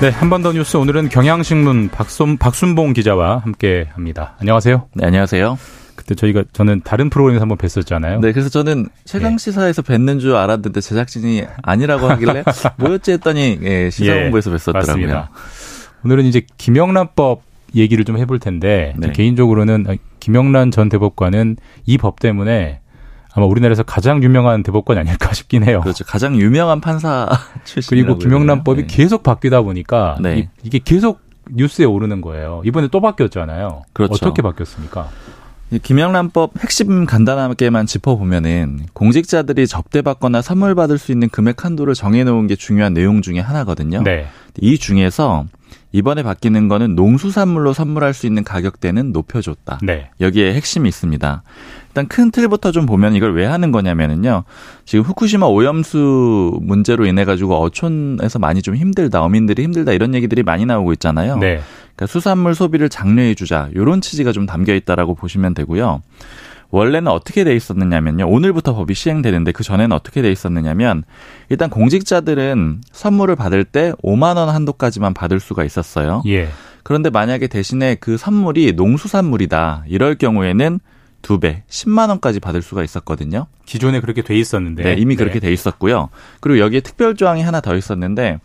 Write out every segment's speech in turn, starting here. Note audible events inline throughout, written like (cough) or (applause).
네, 한 번 더 뉴스 오늘은 경향신문 박순, 박순봉 기자와 함께 합니다. 안녕하세요. 네, 안녕하세요. 그때 저희가 저는 다른 프로그램에서 한번 뵀었잖아요. 네, 그래서 저는 최강 시사에서 뵙는 줄 알았는데 제작진이 아니라고 하길래 (laughs) 뭐였지 했더니 예, 시사본부에서 뵀었더라고요. 맞습니다. 오늘은 이제 김영란법 얘기를 좀 해볼 텐데 네. 개인적으로는 김영란 전 대법관은 이 법 때문에 아마 우리나라에서 가장 유명한 대법관이 아닐까 (laughs) 싶긴 해요. 그렇죠. 가장 유명한 판사 (laughs) 출신이라고 그리고 김영란법이 네. 계속 바뀌다 보니까 네. 이, 이게 계속 뉴스에 오르는 거예요. 이번에 또 바뀌었잖아요. 그렇죠. 어떻게 바뀌었습니까? 이 김영란법 핵심 간단하게만 짚어보면은 공직자들이 접대받거나 선물 받을 수 있는 금액 한도를 정해놓은 게 중요한 내용 중에 하나거든요. 네. 이 중에서 이번에 바뀌는 거는 농수산물로 선물할 수 있는 가격대는 높여줬다. 네. 여기에 핵심이 있습니다. 일단 큰 틀부터 좀 보면 이걸 왜 하는 거냐면은요. 지금 후쿠시마 오염수 문제로 인해 가지고 어촌에서 많이 좀 힘들다, 어민들이 힘들다 이런 얘기들이 많이 나오고 있잖아요. 네. 그러니까 수산물 소비를 장려해 주자. 요런 취지가 좀 담겨 있다라고 보시면 되고요. 원래는 어떻게 돼 있었느냐면요. 오늘부터 법이 시행되는데 그 전에는 어떻게 돼 있었느냐면 일단 공직자들은 선물을 받을 때 5만 원 한도까지만 받을 수가 있었어요. 예. 그런데 만약에 대신에 그 선물이 농수산물이다. 이럴 경우에는 두 배, 10만 원까지 받을 수가 있었거든요. 기존에 그렇게 돼 있었는데. 네, 이미 그렇게 돼 있었고요. 그리고 여기에 특별 조항이 하나 더 있었는데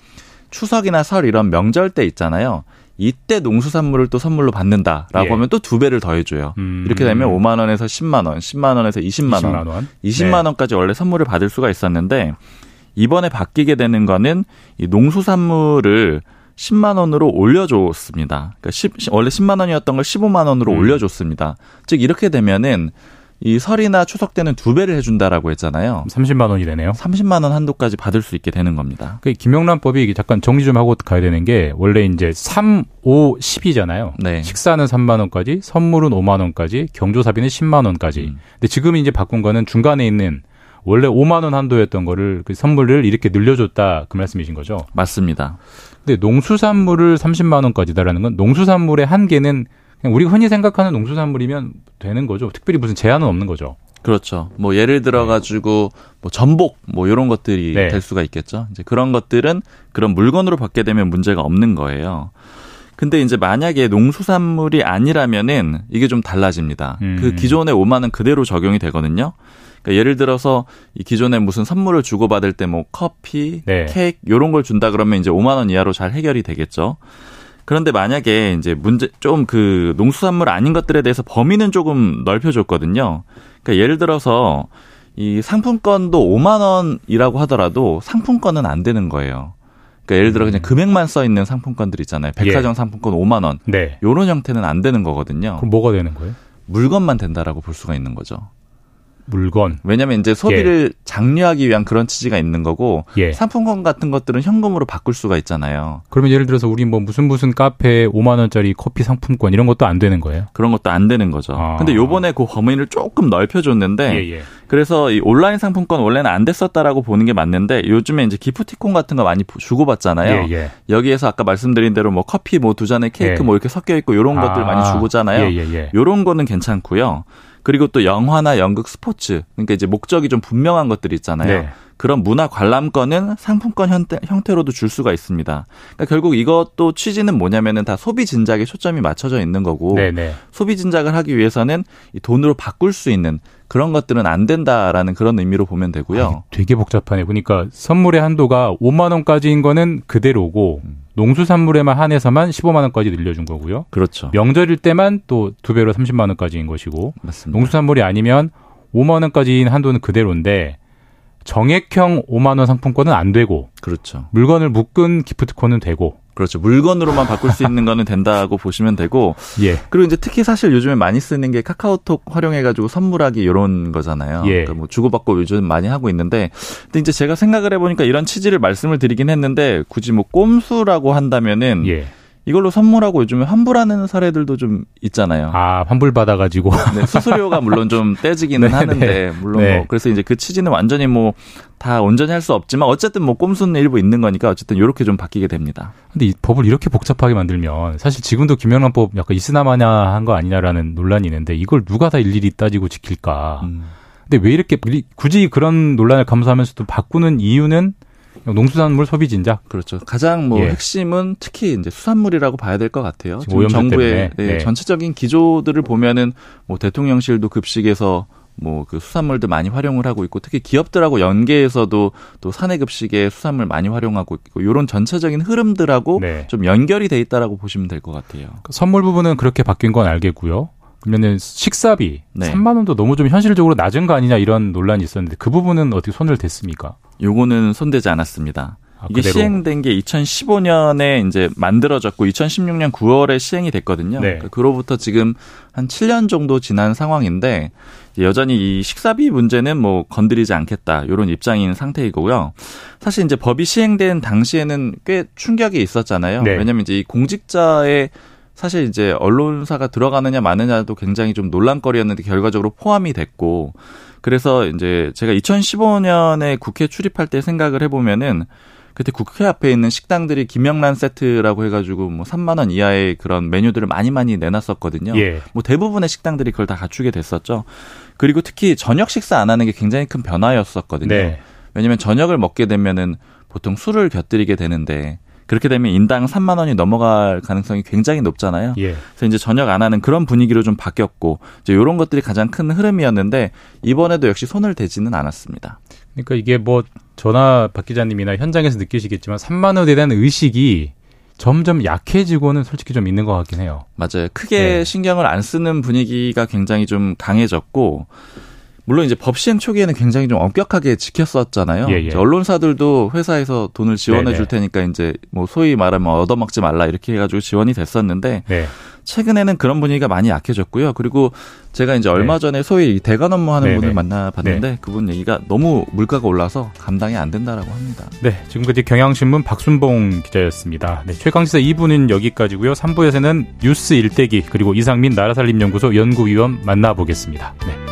추석이나 설 이런 명절 때 있잖아요. 이때 농수산물을 또 선물로 받는다라고 예. 하면 또 두 배를 더해 줘요. 음. 이렇게 되면 5만 원에서 10만 원, 10만 원에서 20만 원, 20만 원. 20만 네. 원까지 원래 선물을 받을 수가 있었는데 이번에 바뀌게 되는 거는 이 농수산물을 10만 원으로 올려줬습니다. 그러니까 10, 원래 10만 원이었던 걸 15만 원으로 음. 올려줬습니다. 즉 이렇게 되면은 이 설이나 추석 때는 두 배를 해준다라고 했잖아요. 30만 원이 되네요. 30만 원 한도까지 받을 수 있게 되는 겁니다. 그 김영란법이 잠깐 정리 좀 하고 가야 되는 게 원래 이제 3, 5, 10이잖아요. 네. 식사는 3만 원까지, 선물은 5만 원까지, 경조사비는 10만 원까지. 음. 근데 지금 이제 바꾼 거는 중간에 있는 원래 5만 원 한도였던 거를 그 선물을 이렇게 늘려줬다 그 말씀이신 거죠. 맞습니다. 근데 농수산물을 30만 원까지다라는 건 농수산물의 한계는 우리가 흔히 생각하는 농수산물이면 되는 거죠. 특별히 무슨 제한은 없는 거죠. 그렇죠. 뭐 예를 들어 가지고 뭐 전복 뭐 이런 것들이 네. 될 수가 있겠죠. 이제 그런 것들은 그런 물건으로 받게 되면 문제가 없는 거예요. 근데 이제 만약에 농수산물이 아니라면은 이게 좀 달라집니다. 음. 그 기존의 5만 원 그대로 적용이 되거든요. 그러니까 예를 들어서 이 기존에 무슨 선물을 주고 받을 때 뭐 커피, 네. 케이크 요런 걸 준다 그러면 이제 5만 원 이하로 잘 해결이 되겠죠. 그런데 만약에 이제 문제 좀 그 농수산물 아닌 것들에 대해서 범위는 조금 넓혀줬거든요. 그러니까 예를 들어서 이 상품권도 5만 원이라고 하더라도 상품권은 안 되는 거예요. 그러니까 예를 들어 그냥 금액만 써 있는 상품권들 있잖아요. 백화점 상품권 5만 원. 네. 요런 형태는 안 되는 거거든요. 그럼 뭐가 되는 거예요? 물건만 된다라고 볼 수가 있는 거죠. 물건. 왜냐면 이제 소비를 장려하기 위한 그런 취지가 있는 거고 예. 상품권 같은 것들은 현금으로 바꿀 수가 있잖아요. 그러면 예를 들어서 우리 뭐 무슨 무슨 카페에 5만 원짜리 커피 상품권 이런 것도 안 되는 거예요? 그런 것도 안 되는 거죠. 아. 근데 요번에 그 범위를 조금 넓혀 줬는데 예, 예. 그래서 이 온라인 상품권 원래는 안 됐었다라고 보는 게 맞는데 요즘에 이제 기프티콘 같은 거 많이 주고 받잖아요. 예, 예. 여기에서 아까 말씀드린 대로 뭐 커피 뭐 두 잔에 케이크 예. 뭐 이렇게 섞여 있고 요런 것들 아. 많이 주고잖아요. 예, 예, 예. 요런 거는 괜찮고요. 그리고 또 영화나 연극, 스포츠 그러니까 이제 목적이 좀 분명한 것들이 있잖아요. 네. 그런 문화 관람권은 상품권 형태, 형태 로도 줄 수가 있습니다. 그러니까 결국 이것도 취지는 뭐냐면은 다 소비 진작에 초점이 맞춰져 있는 거고 네, 네. 소비 진작을 하기 위해서는 이 돈으로 바꿀 수 있는 그런 것들은 안 된다라는 그런 의미로 보면 되고요. 아, 되게 복잡하네. 보니까 선물의 한도가 5만 원까지인 거는 그대로고 음. 농수산물에만 한해서만 15만 원까지 늘려준 거고요. 그렇죠. 명절일 때만 또 두 배로 30만 원까지인 것이고 맞습니다. 농수산물이 아니면 5만 원까지인 한도는 그대로인데 정액형 5만 원 상품권은 안 되고 그렇죠. 물건을 묶은 기프트콘은 되고 그렇죠. 물건으로만 바꿀 수 있는 거는 된다고 보시면 되고 예. 그리고 이제 특히 사실 요즘에 많이 쓰는 게 카카오톡 활용해가지고 선물하기 이런 거잖아요. 예. 그러니까 뭐 주고받고 요즘 많이 하고 있는데, 근데 이제 제가 생각을 해보니까 이런 취지를 말씀을 드리긴 했는데 굳이 뭐 꼼수라고 한다면은 예. 이걸로 선물하고 요즘에 환불하는 사례들도 좀 있잖아요. 아, 환불 받아가지고. (laughs) 네, 수수료가 물론 좀 떼지기는 (laughs) 네, 하는데, 네. 물론 네. 뭐, 그래서 이제 그 취지는 완전히 뭐, 다 온전히 할 수 없지만, 어쨌든 뭐, 꼼수는 일부 있는 거니까, 어쨌든 이렇게 좀 바뀌게 됩니다. 근데 이 법을 이렇게 복잡하게 만들면 사실 지금도 김영란법 약간 이스나마냐 한 거 아니냐라는 논란이 있는데 이걸 누가 다 일일이 따지고 지킬까. 음. 근데 왜 이렇게 미- 굳이 그런 논란을 감수하면서도 바꾸는 이유는 농수산물 소비 진작. 그렇죠. 가장 뭐 예. 핵심은 특히 이제 수산물이라고 봐야 될 것 같아요. 지금 정부의. 네, 네. 전체적인 기조들을 보면은 뭐 대통령실도 급식에서 뭐그 수산물들 많이 활용을 하고 있고 특히 기업들하고 연계해서도 또 사내 급식에 수산물 많이 활용하고 있고 이런 전체적인 흐름들하고 네. 좀 연결이 돼 있다라고 보시면 될 것 같아요. 선물 부분은 그렇게 바뀐 건 알겠고요. 그러면은 식사비 네. 3만 원도 너무 좀 현실적으로 낮은 거 아니냐 이런 논란이 있었는데 그 부분은 어떻게 손을 댔습니까? 요거는 손대지 않았습니다. 아, 이게 그대로. 시행된 게 2015년에 이제 만들어졌고 2016년 9월에 시행이 됐거든요. 네. 그러니까 그로부터 지금 한 7년 정도 지난 상황인데 여전히 이 식사비 문제는 뭐 건드리지 않겠다 이런 입장인 상태이고요. 사실 이제 법이 시행된 당시에는 꽤 충격이 있었잖아요. 네. 왜냐하면 이제 이 공직자의 사실 이제 언론사가 들어가느냐 마느냐도 굉장히 좀 논란거리였는데 결과적으로 포함이 됐고 그래서 이제 제가 2015년에 국회 출입할 때 생각을 해보면은 그때 국회 앞에 있는 식당들이 김영란 세트라고 해가지고 뭐 3만 원 이하의 그런 메뉴들을 많이 많이 내놨었거든요. 예. 뭐 대부분의 식당들이 그걸 다 갖추게 됐었죠. 그리고 특히 저녁 식사 안 하는 게 굉장히 큰 변화였었거든요. 네. 왜냐면 저녁을 먹게 되면은 보통 술을 곁들이게 되는데 그렇게 되면 인당 3만 원이 넘어갈 가능성이 굉장히 높잖아요. 예. 그래서 이제 저녁 안 하는 그런 분위기로 좀 바뀌었고 이제 이런 것들이 가장 큰 흐름이었는데 이번에도 역시 손을 대지는 않았습니다. 그러니까 이게 뭐 전화 박 기자님이나 현장에서 느끼시겠지만 3만 원에 대한 의식이 점점 약해지고는 솔직히 좀 있는 것 같긴 해요. 맞아요. 크게 네. 신경을 안 쓰는 분위기가 굉장히 좀 강해졌고 물론 이제 법 시행 초기에는 굉장히 좀 엄격하게 지켰었잖아요. 예, 예. 언론사들도 회사에서 돈을 지원해 네네. 줄 테니까 이제 뭐 소위 말하면 얻어먹지 말라 이렇게 해가지고 지원이 됐었는데 네. 최근에는 그런 분위기가 많이 약해졌고요. 그리고 제가 이제 얼마 네. 전에 소위 대관 업무하는 네네. 분을 만나봤는데 그분 얘기가 너무 물가가 올라서 감당이 안 된다라고 합니다. 네, 지금까지 경향신문 박순봉 기자였습니다. 네, 최강시사 2부는 여기까지고요. 3부에서는 뉴스 일대기 그리고 이상민 나라살림연구소 연구위원 만나보겠습니다. 네.